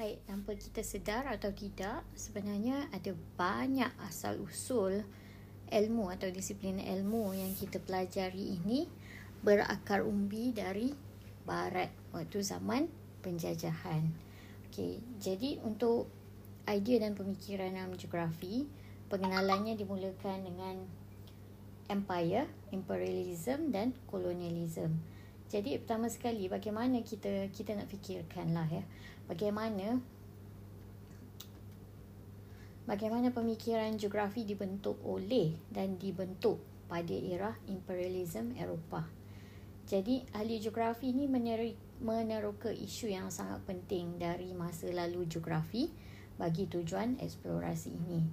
Baik, tanpa kita sedar atau tidak, sebenarnya ada banyak asal usul ilmu atau disiplin ilmu yang kita pelajari ini berakar umbi dari barat waktu zaman penjajahan. Okey, jadi untuk idea dan pemikiran dalam geografi, pengenalannya dimulakan dengan empire, imperialism dan colonialism. Jadi pertama sekali bagaimana kita kita nak fikirkanlah ya bagaimana bagaimana pemikiran geografi dibentuk oleh dan dibentuk pada era imperialism Eropah. Jadi ahli geografi ini meneroka isu yang sangat penting dari masa lalu geografi bagi tujuan eksplorasi ini.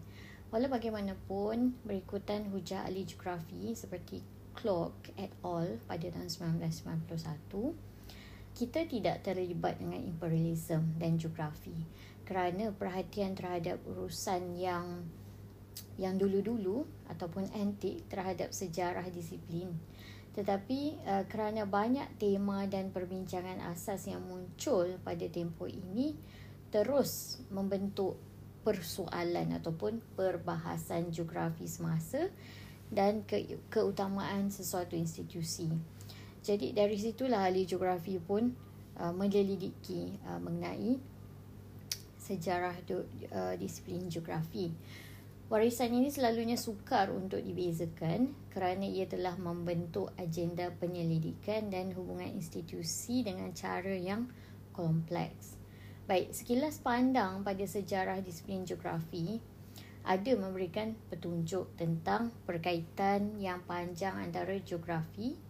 Walau bagaimanapun, berikutan hujah ahli geografi seperti Clark et al. pada tahun 1991, kita tidak terlibat dengan imperialism dan geografi kerana perhatian terhadap urusan yang yang dulu-dulu ataupun antik terhadap sejarah disiplin tetapi uh, kerana banyak tema dan perbincangan asas yang muncul pada tempoh ini terus membentuk persoalan ataupun perbahasan geografi semasa dan ke- keutamaan sesuatu institusi. Jadi dari situlah ahli geografi pun uh, menyelidiki uh, mengenai sejarah do, uh, disiplin geografi. Warisan ini selalunya sukar untuk dibezakan kerana ia telah membentuk agenda penyelidikan dan hubungan institusi dengan cara yang kompleks. Baik, sekilas pandang pada sejarah disiplin geografi ada memberikan petunjuk tentang perkaitan yang panjang antara geografi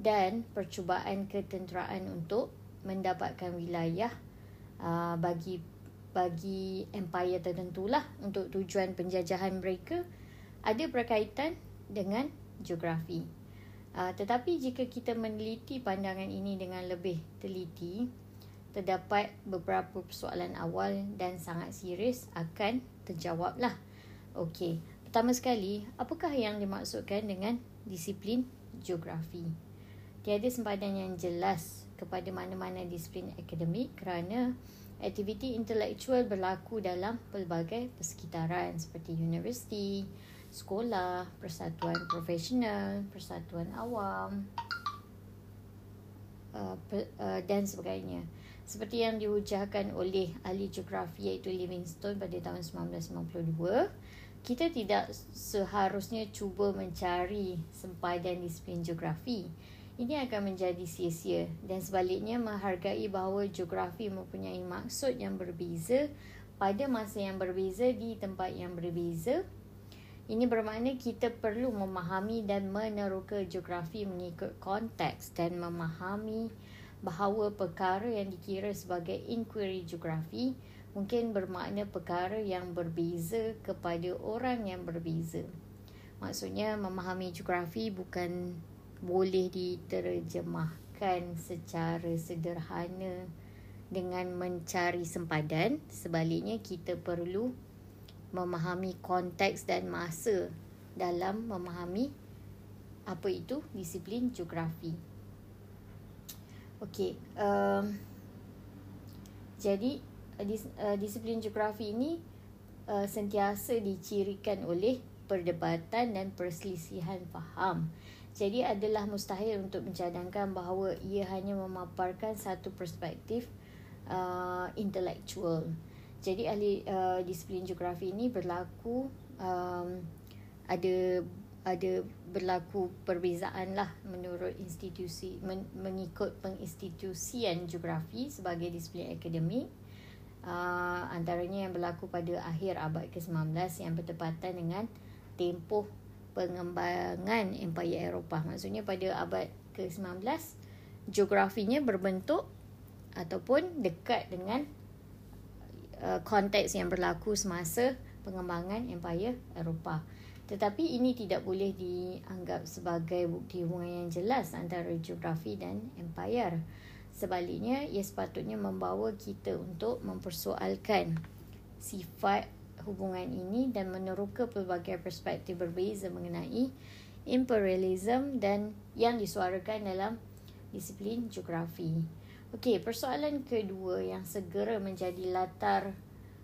dan percubaan ketenteraan untuk mendapatkan wilayah uh, bagi bagi empire tertentu lah untuk tujuan penjajahan mereka ada berkaitan dengan geografi. Uh, tetapi jika kita meneliti pandangan ini dengan lebih teliti, terdapat beberapa persoalan awal dan sangat serius akan terjawab lah. Okey, pertama sekali, apakah yang dimaksudkan dengan disiplin geografi? Tiada sempadan yang jelas kepada mana-mana disiplin akademik kerana aktiviti intelektual berlaku dalam pelbagai persekitaran seperti universiti, sekolah, persatuan profesional, persatuan awam uh, uh, dan sebagainya. Seperti yang dihujahkan oleh ahli geografi iaitu Livingstone pada tahun 1992, kita tidak seharusnya cuba mencari sempadan disiplin geografi ini akan menjadi sia-sia dan sebaliknya menghargai bahawa geografi mempunyai maksud yang berbeza pada masa yang berbeza di tempat yang berbeza. Ini bermakna kita perlu memahami dan meneroka geografi mengikut konteks dan memahami bahawa perkara yang dikira sebagai inquiry geografi mungkin bermakna perkara yang berbeza kepada orang yang berbeza. Maksudnya memahami geografi bukan boleh diterjemahkan secara sederhana dengan mencari sempadan. Sebaliknya kita perlu memahami konteks dan masa dalam memahami apa itu disiplin geografi. Okey um, jadi uh, disiplin geografi ini uh, sentiasa dicirikan oleh perdebatan dan perselisihan faham jadi adalah mustahil untuk mencadangkan bahawa ia hanya memaparkan satu perspektif uh, intelektual. Jadi ahli uh, disiplin geografi ini berlaku um, ada ada berlaku perbezaan lah menurut institusi men, mengikut penginstitusian geografi sebagai disiplin akademik uh, antaranya yang berlaku pada akhir abad ke-19 yang bertepatan dengan tempoh pengembangan Empire Eropah. Maksudnya pada abad ke-19 geografinya berbentuk ataupun dekat dengan uh, konteks yang berlaku semasa pengembangan Empire Eropah. Tetapi ini tidak boleh dianggap sebagai bukti hubungan yang jelas antara geografi dan empire. Sebaliknya, ia sepatutnya membawa kita untuk mempersoalkan sifat hubungan ini dan meneroka pelbagai perspektif berbeza mengenai imperialism dan yang disuarakan dalam disiplin geografi. Okey, persoalan kedua yang segera menjadi latar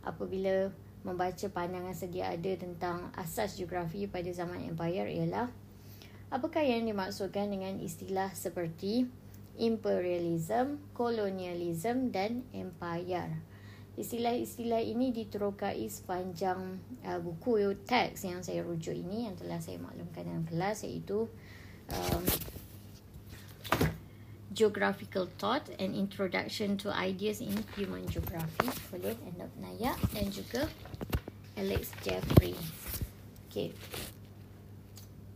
apabila membaca pandangan sedia ada tentang asas geografi pada zaman empire ialah apakah yang dimaksudkan dengan istilah seperti imperialism, kolonialism dan empire. Istilah-istilah ini diterokai sepanjang uh, buku teks yang saya rujuk ini yang telah saya maklumkan dalam kelas iaitu um, Geographical Thought and Introduction to Ideas in Human Geography oleh Endop Nayak dan juga Alex Jeffrey. Okay.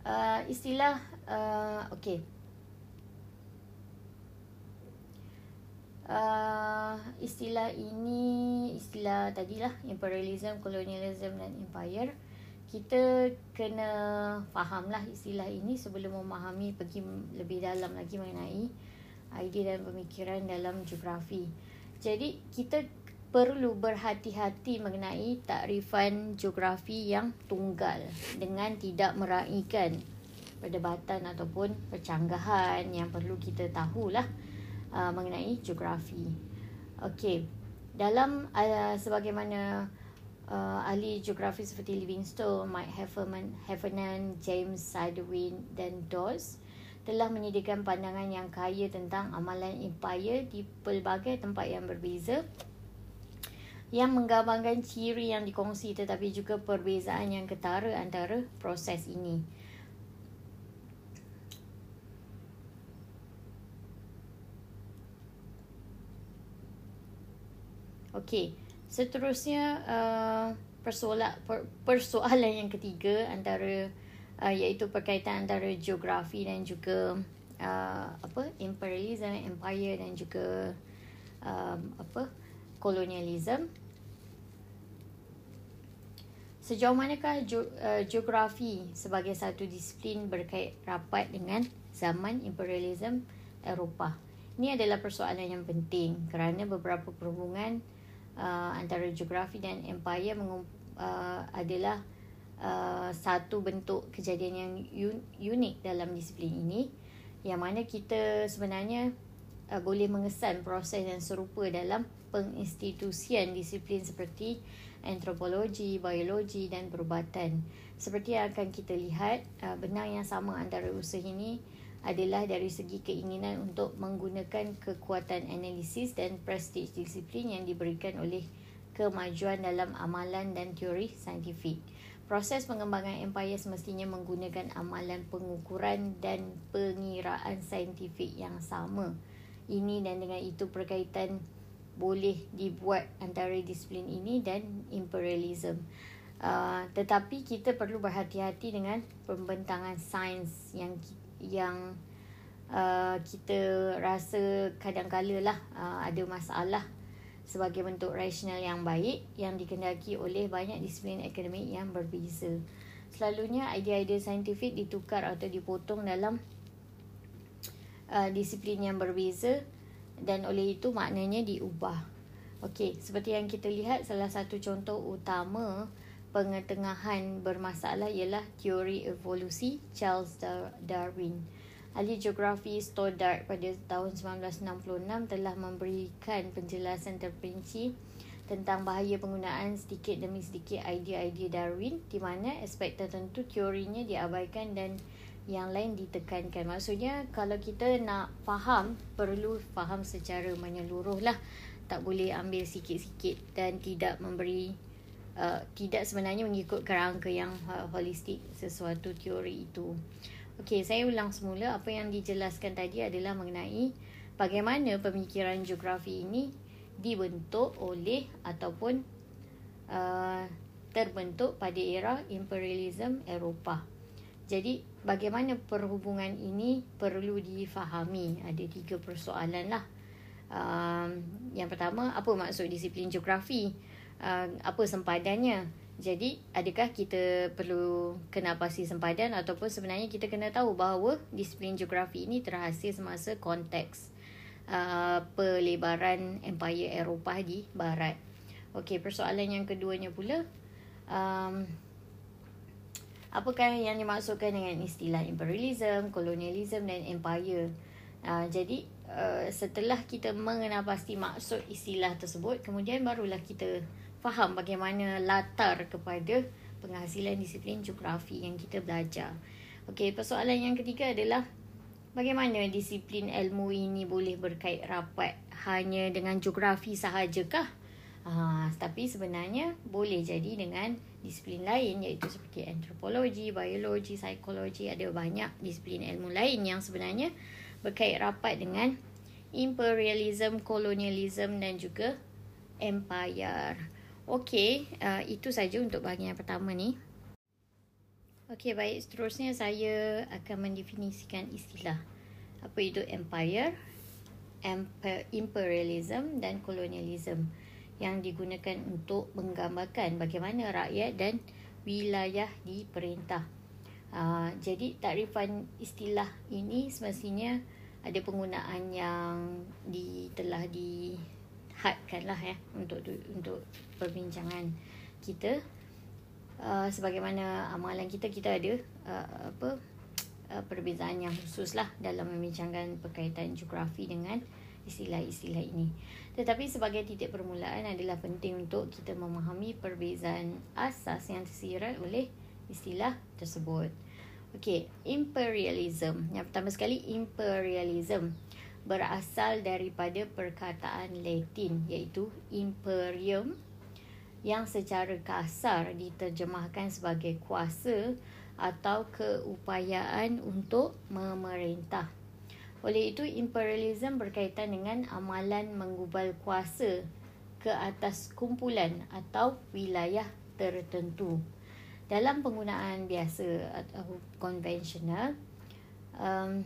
Uh, istilah uh, okay. Uh, istilah ini istilah tadilah imperialism, colonialism dan empire. Kita kena fahamlah istilah ini sebelum memahami pergi lebih dalam lagi mengenai idea dan pemikiran dalam geografi. Jadi kita perlu berhati-hati mengenai takrifan geografi yang tunggal dengan tidak meraihkan perdebatan ataupun percanggahan yang perlu kita tahulah uh, mengenai geografi. Okey. Dalam uh, sebagaimana uh, ahli geografi seperti Livingstone, Mike Heffernan, Heffernan James Sidewin dan Dawes telah menyediakan pandangan yang kaya tentang amalan empire di pelbagai tempat yang berbeza yang menggambarkan ciri yang dikongsi tetapi juga perbezaan yang ketara antara proses ini. Okey, seterusnya uh, persoalan persoalan yang ketiga antara uh, iaitu perkaitan antara geografi dan juga uh, apa imperialism empire dan juga um, apa kolonialism. Sejauh manakah uh, geografi sebagai satu disiplin berkait rapat dengan zaman imperialism Eropah? Ini adalah persoalan yang penting kerana beberapa perhubungan uh, antara geografi dan empire mengum- uh, adalah Uh, satu bentuk kejadian yang unik dalam disiplin ini yang mana kita sebenarnya uh, boleh mengesan proses yang serupa dalam penginstitusian disiplin seperti antropologi, biologi dan perubatan. Seperti yang akan kita lihat, uh, benang yang sama antara usaha ini adalah dari segi keinginan untuk menggunakan kekuatan analisis dan prestige disiplin yang diberikan oleh kemajuan dalam amalan dan teori saintifik. Proses pengembangan empire semestinya menggunakan amalan pengukuran dan pengiraan saintifik yang sama. Ini dan dengan itu perkaitan boleh dibuat antara disiplin ini dan imperialism. Uh, tetapi kita perlu berhati-hati dengan pembentangan sains yang yang uh, kita rasa kadang-kala lah uh, ada masalah sebagai bentuk rasional yang baik yang dikendaki oleh banyak disiplin akademik yang berbeza. Selalunya idea-idea saintifik ditukar atau dipotong dalam uh, disiplin yang berbeza dan oleh itu maknanya diubah. Okey, seperti yang kita lihat salah satu contoh utama pengetengahan bermasalah ialah teori evolusi Charles Darwin. Ahli geografi Stoddart pada tahun 1966 telah memberikan penjelasan terperinci tentang bahaya penggunaan sedikit demi sedikit idea-idea Darwin di mana aspek tertentu teorinya diabaikan dan yang lain ditekankan. Maksudnya kalau kita nak faham, perlu faham secara menyeluruh lah. Tak boleh ambil sikit-sikit dan tidak memberi uh, tidak sebenarnya mengikut kerangka yang holistik sesuatu teori itu. Okey, saya ulang semula apa yang dijelaskan tadi adalah mengenai bagaimana pemikiran geografi ini dibentuk oleh ataupun uh, terbentuk pada era imperialism Eropah. Jadi, bagaimana perhubungan ini perlu difahami? Ada tiga persoalan lah. Um, yang pertama, apa maksud disiplin geografi? Uh, apa sempadannya? Jadi, adakah kita perlu kena pasti sempadan ataupun sebenarnya kita kena tahu bahawa disiplin geografi ini terhasil semasa konteks uh, pelebaran empire Eropah di barat. Okey, persoalan yang keduanya pula um, apakah yang dimaksudkan dengan istilah imperialism, kolonialism dan empire? Uh, jadi uh, setelah kita mengenal pasti maksud istilah tersebut, kemudian barulah kita faham bagaimana latar kepada penghasilan disiplin geografi yang kita belajar. Okey, persoalan yang ketiga adalah bagaimana disiplin ilmu ini boleh berkait rapat hanya dengan geografi sahajakah? Ha, tapi sebenarnya boleh jadi dengan disiplin lain iaitu seperti antropologi, biologi, psikologi ada banyak disiplin ilmu lain yang sebenarnya berkait rapat dengan imperialism, kolonialism dan juga empire. Okey, uh, itu saja untuk bahagian pertama ni. Okey, baik. Seterusnya saya akan mendefinisikan istilah. Apa itu empire, imperialism dan kolonialism yang digunakan untuk menggambarkan bagaimana rakyat dan wilayah diperintah. Uh, jadi takrifan istilah ini semestinya ada penggunaan yang di telah dihadkan lah ya untuk untuk perbincangan kita. Uh, sebagaimana amalan kita kita ada uh, apa uh, perbezaan yang khusus lah dalam membincangkan berkaitan geografi dengan istilah-istilah ini. Tetapi sebagai titik permulaan adalah penting untuk kita memahami perbezaan asas yang tersirat oleh istilah tersebut. Okey, imperialism. Yang pertama sekali imperialism berasal daripada perkataan Latin iaitu imperium yang secara kasar diterjemahkan sebagai kuasa atau keupayaan untuk memerintah. Oleh itu, imperialism berkaitan dengan amalan menggubal kuasa ke atas kumpulan atau wilayah tertentu. Dalam penggunaan biasa atau konvensional, um,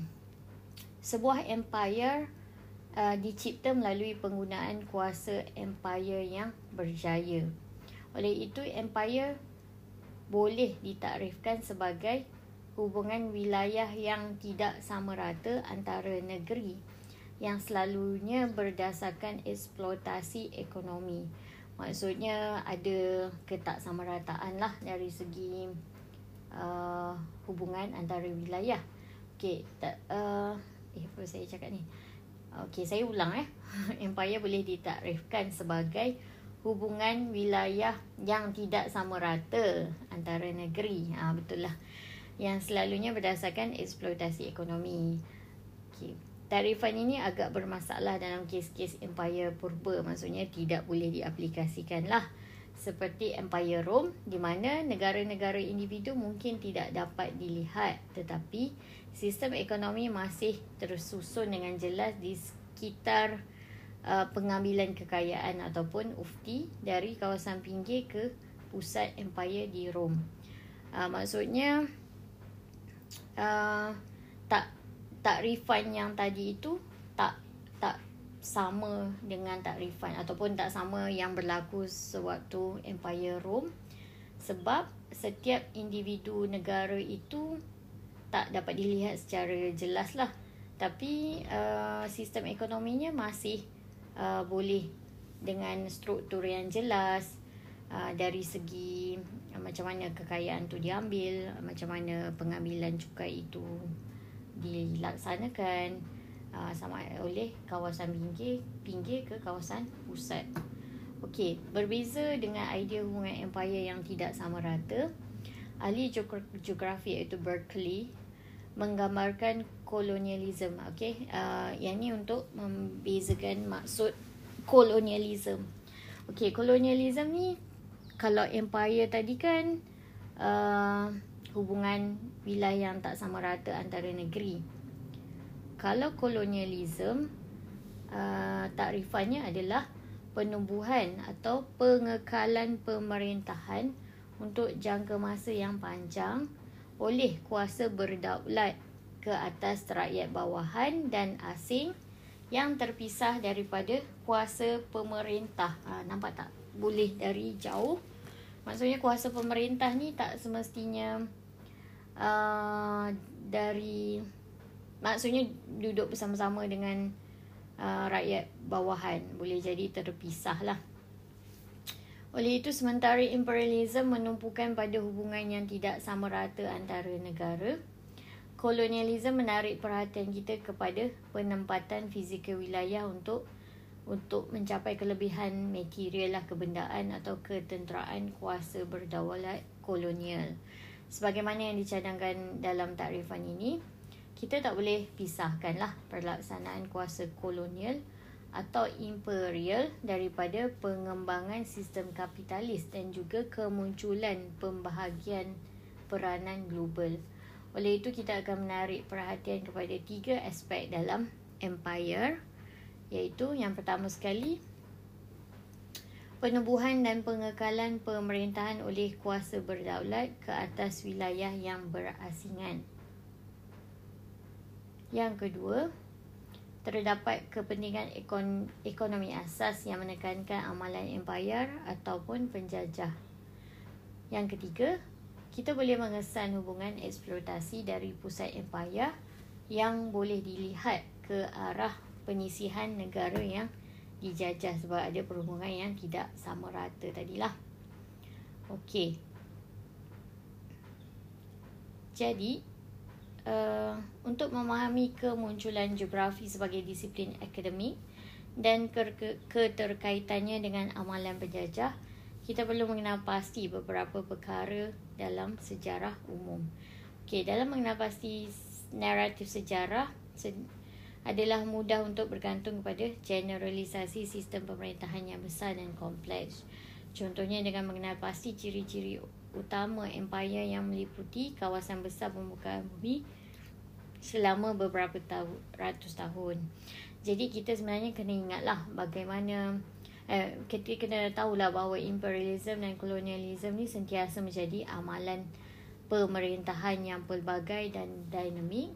sebuah empire uh, dicipta melalui penggunaan kuasa empire yang berjaya. Oleh itu, empire boleh ditakrifkan sebagai hubungan wilayah yang tidak sama rata antara negeri yang selalunya berdasarkan eksploitasi ekonomi. Maksudnya ada ketaksamarataan lah dari segi uh, hubungan antara wilayah. Okey, tak uh, eh apa saya cakap ni? Okey, saya ulang eh. Empire boleh ditakrifkan sebagai hubungan wilayah yang tidak sama rata antara negeri. Ha, betul lah yang selalunya berdasarkan eksploitasi ekonomi. Okay. Tarifan ini agak bermasalah dalam kes-kes empire purba. Maksudnya tidak boleh diaplikasikan lah. Seperti Empire Rome di mana negara-negara individu mungkin tidak dapat dilihat tetapi sistem ekonomi masih tersusun dengan jelas di sekitar uh, pengambilan kekayaan ataupun ufti dari kawasan pinggir ke pusat empire di Rome. Uh, maksudnya uh, tak tak refund yang tadi itu sama dengan tak refund ataupun tak sama yang berlaku sewaktu Empire Rome. Sebab setiap individu negara itu tak dapat dilihat secara jelas lah. Tapi uh, sistem ekonominya masih uh, boleh dengan struktur yang jelas. Uh, dari segi uh, macam mana kekayaan tu diambil, macam mana pengambilan cukai itu dilaksanakan uh, sama oleh kawasan pinggir pinggir ke kawasan pusat. Okey, berbeza dengan idea hubungan empire yang tidak sama rata, ahli geografi iaitu Berkeley menggambarkan kolonialisme. Okey, uh, yang ni untuk membezakan maksud kolonialisme. Okey, kolonialisme ni kalau empire tadi kan uh, hubungan wilayah yang tak sama rata antara negeri. Kalau kolonialisme uh, takrifannya adalah penubuhan atau pengekalan pemerintahan untuk jangka masa yang panjang oleh kuasa berdaulat ke atas rakyat bawahan dan asing yang terpisah daripada kuasa pemerintah. Ha, nampak tak? boleh dari jauh. Maksudnya kuasa pemerintah ni tak semestinya uh, dari maksudnya duduk bersama-sama dengan uh, rakyat bawahan boleh jadi terpisah lah. Oleh itu sementara imperialism menumpukan pada hubungan yang tidak sama rata antara negara, kolonialisme menarik perhatian kita kepada penempatan fizikal wilayah untuk untuk mencapai kelebihan material lah kebendaan atau ketenteraan kuasa berdaulat kolonial. Sebagaimana yang dicadangkan dalam takrifan ini, kita tak boleh pisahkan lah pelaksanaan kuasa kolonial atau imperial daripada pengembangan sistem kapitalis dan juga kemunculan pembahagian peranan global. Oleh itu kita akan menarik perhatian kepada tiga aspek dalam empire iaitu yang pertama sekali penubuhan dan pengekalan pemerintahan oleh kuasa berdaulat ke atas wilayah yang berasingan. Yang kedua, terdapat kepentingan ekon- ekonomi asas yang menekankan amalan empire ataupun penjajah. Yang ketiga, kita boleh mengesan hubungan eksploitasi dari pusat empire yang boleh dilihat ke arah penyisihan negara yang dijajah sebab ada perhubungan yang tidak sama rata tadilah. Okey. Jadi, uh, untuk memahami kemunculan geografi sebagai disiplin akademik dan keterkaitannya dengan amalan penjajah, kita perlu mengenal pasti beberapa perkara dalam sejarah umum. Okey, dalam mengenal pasti naratif sejarah adalah mudah untuk bergantung kepada generalisasi sistem pemerintahan yang besar dan kompleks. Contohnya dengan mengenal pasti ciri-ciri utama empire yang meliputi kawasan besar pembukaan bumi selama beberapa tahun, ratus tahun. Jadi kita sebenarnya kena ingatlah bagaimana eh, kita kena tahulah bahawa imperialism dan kolonialism ni sentiasa menjadi amalan pemerintahan yang pelbagai dan dinamik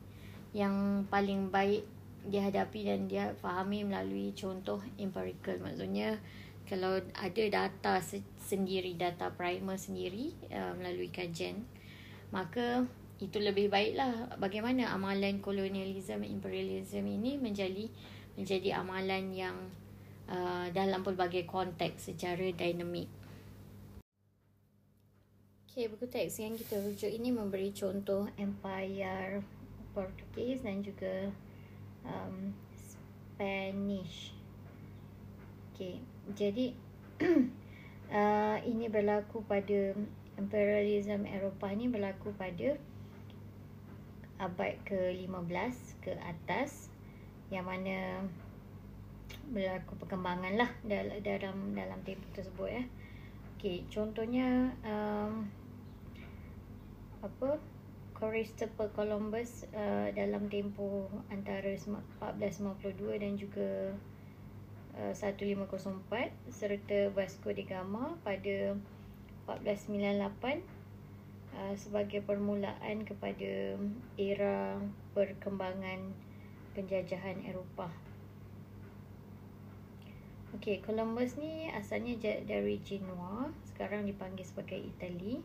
yang paling baik dihadapi dan dia fahami melalui contoh empirical maksudnya kalau ada data sendiri data primer sendiri uh, melalui kajian maka itu lebih baiklah bagaimana amalan kolonialisme imperialisme ini menjadi menjadi amalan yang uh, dalam pelbagai konteks secara dinamik. Okay, buku teks yang kita rujuk ini memberi contoh Empire Portugis dan juga um, Spanish. Okay, jadi uh, ini berlaku pada imperialism Eropah ni berlaku pada abad ke-15 ke atas yang mana berlaku perkembangan lah dalam dalam tempoh tersebut ya. Okey, contohnya um, apa Christopher Columbus uh, dalam tempoh antara 1452 dan juga 1504 serta Vasco da Gama pada 1498 Uh, sebagai permulaan kepada era perkembangan penjajahan Eropah. Okey, Columbus ni asalnya dari Genoa, sekarang dipanggil sebagai Itali.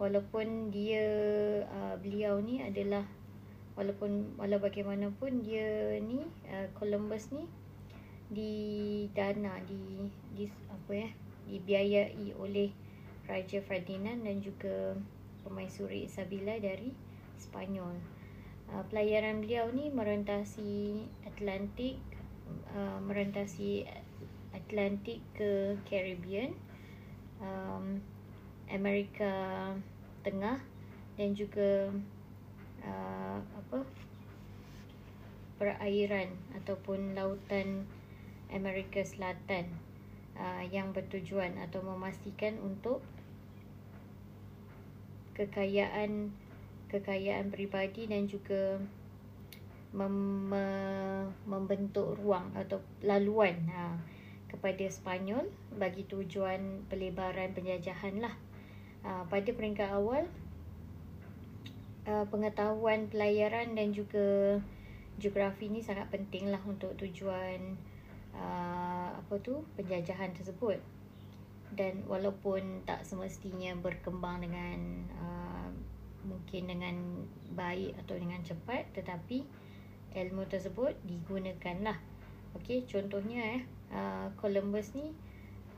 Walaupun dia uh, beliau ni adalah walaupun walau bagaimanapun dia ni uh, Columbus ni didana di di apa ya dibiayai oleh Raja Ferdinand dan juga Permaisuri Isabella dari Spanyol. Uh, pelayaran beliau ni merentasi Atlantik uh, merentasi Atlantik ke Caribbean, um, Amerika Tengah dan juga uh, apa perairan ataupun lautan Amerika Selatan uh, yang bertujuan atau memastikan untuk kekayaan kekayaan peribadi dan juga mem, membentuk ruang atau laluan ha, kepada Spanyol bagi tujuan pelebaran penjajahan lah. Ha, pada peringkat awal uh, pengetahuan pelayaran dan juga geografi ni sangat penting lah untuk tujuan uh, apa tu penjajahan tersebut. Dan walaupun tak semestinya berkembang dengan uh, mungkin dengan baik atau dengan cepat tetapi ilmu tersebut digunakan lah okey contohnya eh uh, Columbus ni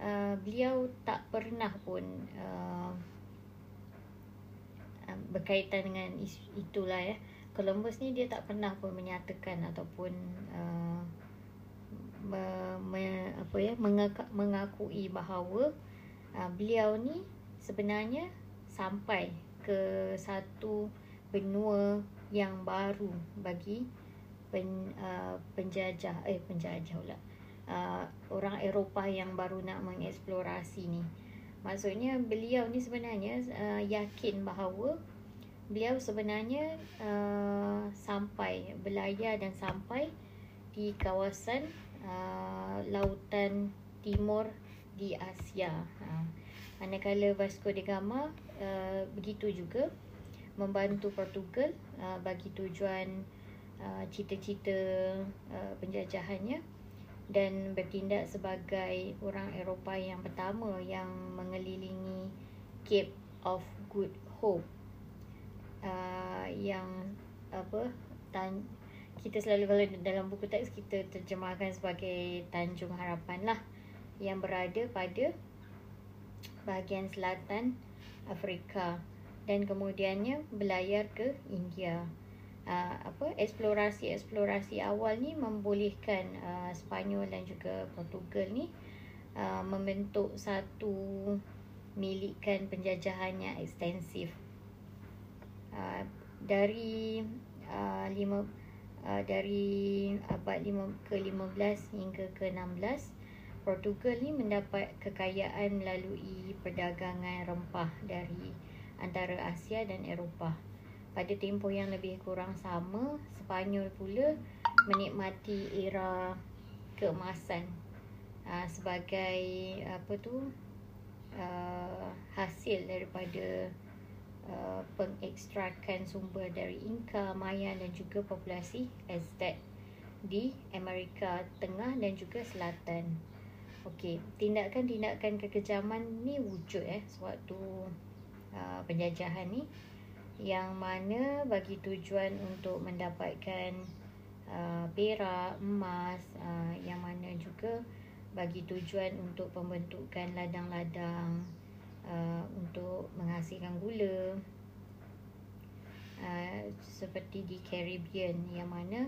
uh, beliau tak pernah pun uh, uh, berkaitan dengan itulah ya Columbus ni dia tak pernah pun menyatakan ataupun uh, me, apa ya mengaka, mengakui bahawa uh, beliau ni sebenarnya sampai ke satu benua yang baru bagi pen, uh, penjajah eh penjajah pula uh, orang Eropah yang baru nak mengeksplorasi ni. Maksudnya beliau ni sebenarnya uh, yakin bahawa beliau sebenarnya uh, sampai berlayar dan sampai di kawasan uh, lautan timur di Asia. Uh, manakala Vasco da Gama uh, begitu juga membantu Portugal uh, bagi tujuan uh, cita-cita uh, penjajahannya dan bertindak sebagai orang Eropah yang pertama yang mengelilingi Cape of Good Hope uh, yang apa tan kita selalu kalau dalam buku teks kita terjemahkan sebagai Tanjung Harapan lah yang berada pada bahagian selatan Afrika dan kemudiannya berlayar ke India. Uh, apa eksplorasi-eksplorasi awal ni membolehkan uh, Sepanyol dan juga Portugal ni uh, membentuk satu milikan penjajahan yang ekstensif. Uh, dari uh, lima uh, dari abad lima ke 15 hingga ke 16 Portugal ni mendapat kekayaan melalui perdagangan rempah dari antara Asia dan Eropah. Pada tempoh yang lebih kurang sama Sepanyol pula menikmati era keemasan uh, sebagai apa tu uh, hasil daripada uh, pengekstrakan sumber dari Inca, Maya dan juga populasi Aztec di Amerika Tengah dan juga Selatan. Okey, tindakan-tindakan kekejaman ni wujud eh sewaktu uh, penjajahan ni yang mana bagi tujuan untuk mendapatkan uh, perak, emas uh, yang mana juga bagi tujuan untuk pembentukan ladang-ladang uh, untuk menghasilkan gula uh, seperti di Caribbean yang mana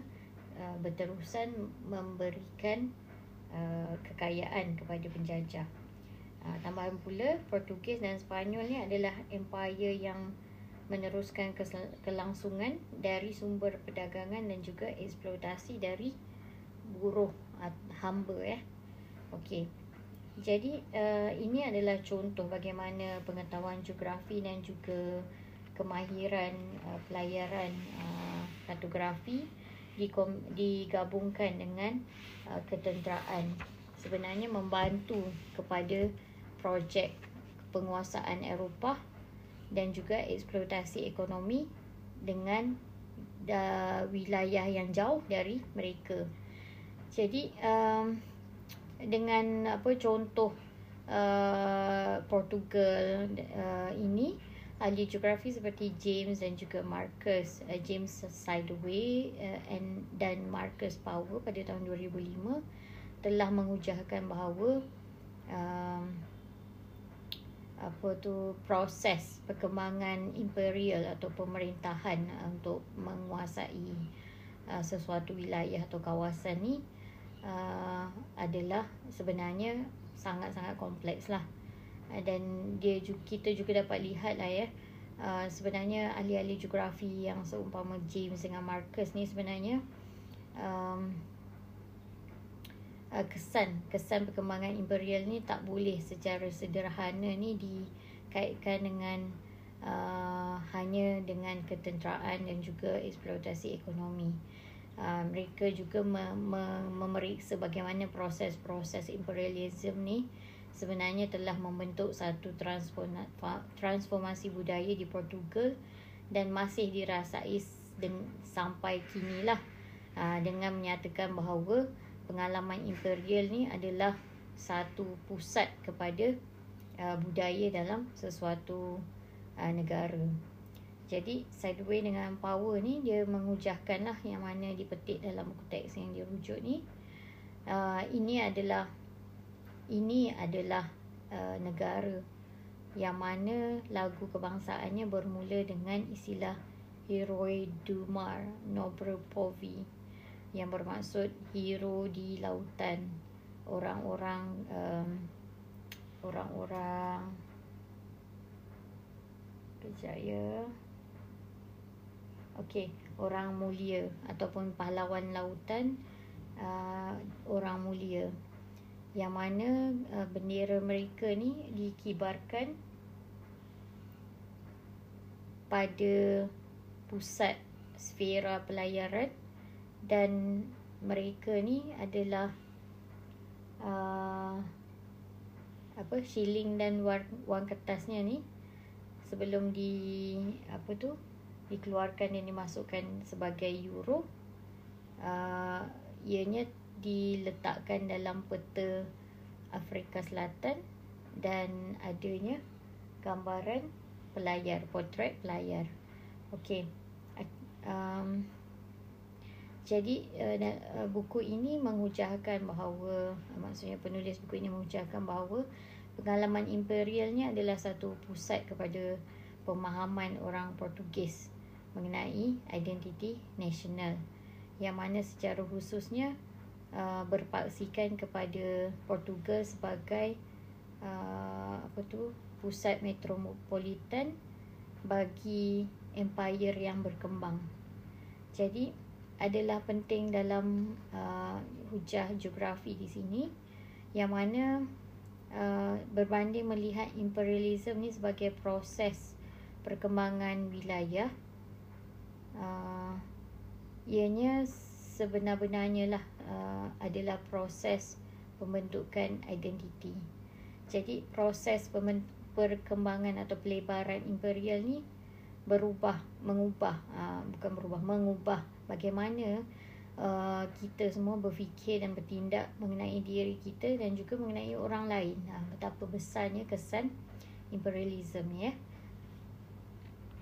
uh, berterusan memberikan uh, kekayaan kepada penjajah. Uh, tambahan pula Portugis dan Sepanyol ni adalah empire yang meneruskan kelangsungan dari sumber perdagangan dan juga eksploitasi dari buruh hamba ya. Okey. Jadi uh, ini adalah contoh bagaimana pengetahuan geografi dan juga kemahiran uh, pelayaran uh, kartografi digabungkan dengan uh, ketenteraan sebenarnya membantu kepada projek penguasaan Eropah dan juga eksploitasi ekonomi dengan uh, wilayah yang jauh dari mereka. Jadi um, dengan apa contoh uh, Portugal uh, ini ahli geografi seperti James dan juga Marcus. Uh, James Sideway uh, and dan Marcus Power pada tahun 2005 telah menghujahkan bahawa um, apa tu proses perkembangan imperial atau pemerintahan uh, untuk menguasai uh, sesuatu wilayah atau kawasan ni uh, adalah sebenarnya sangat-sangat kompleks lah uh, dan dia juga, kita juga dapat lihat lah ya uh, sebenarnya ahli-ahli geografi yang seumpama James dengan Marcus ni sebenarnya um, uh, kesan kesan perkembangan imperial ni tak boleh secara sederhana ni dikaitkan dengan uh, hanya dengan ketenteraan dan juga eksploitasi ekonomi. Uh, mereka juga me- me- memeriksa bagaimana proses-proses imperialism ni sebenarnya telah membentuk satu transformasi budaya di Portugal dan masih dirasai den- sampai kini lah uh, dengan menyatakan bahawa pengalaman imperial ni adalah satu pusat kepada uh, budaya dalam sesuatu uh, negara. Jadi sideway dengan power ni dia menghujahkan lah yang mana dipetik dalam buku teks yang dirujuk ni. Uh, ini adalah ini adalah uh, negara yang mana lagu kebangsaannya bermula dengan istilah Heroi Dumar Nobropovi yang bermaksud hero di lautan orang-orang um, orang-orang kejaya okey orang mulia ataupun pahlawan lautan uh, orang mulia. Yang mana uh, bendera mereka ni dikibarkan pada pusat sfera pelayaran dan mereka ni adalah uh, apa shilling dan wang, wang kertasnya ni sebelum di apa tu dikeluarkan dan dimasukkan sebagai euro uh, ianya diletakkan dalam peta Afrika Selatan dan adanya gambaran pelayar potret pelayar. Okey. Um, jadi uh, buku ini menghujahkan bahawa maksudnya penulis buku ini menghujahkan bahawa pengalaman imperialnya adalah satu pusat kepada pemahaman orang Portugis mengenai identiti nasional yang mana secara khususnya uh, berpaksikan kepada Portugal sebagai uh, apa tu pusat metropolitan bagi empire yang berkembang. Jadi adalah penting dalam uh, hujah geografi di sini yang mana uh, berbanding melihat imperialism ni sebagai proses perkembangan wilayah uh, ianya sebenar-benarnya lah uh, adalah proses pembentukan identiti. Jadi proses perkembangan atau pelebaran imperial ni berubah, mengubah, uh, bukan berubah, mengubah bagaimana uh, kita semua berfikir dan bertindak mengenai diri kita dan juga mengenai orang lain. Uh, betapa besarnya kesan imperialism ya.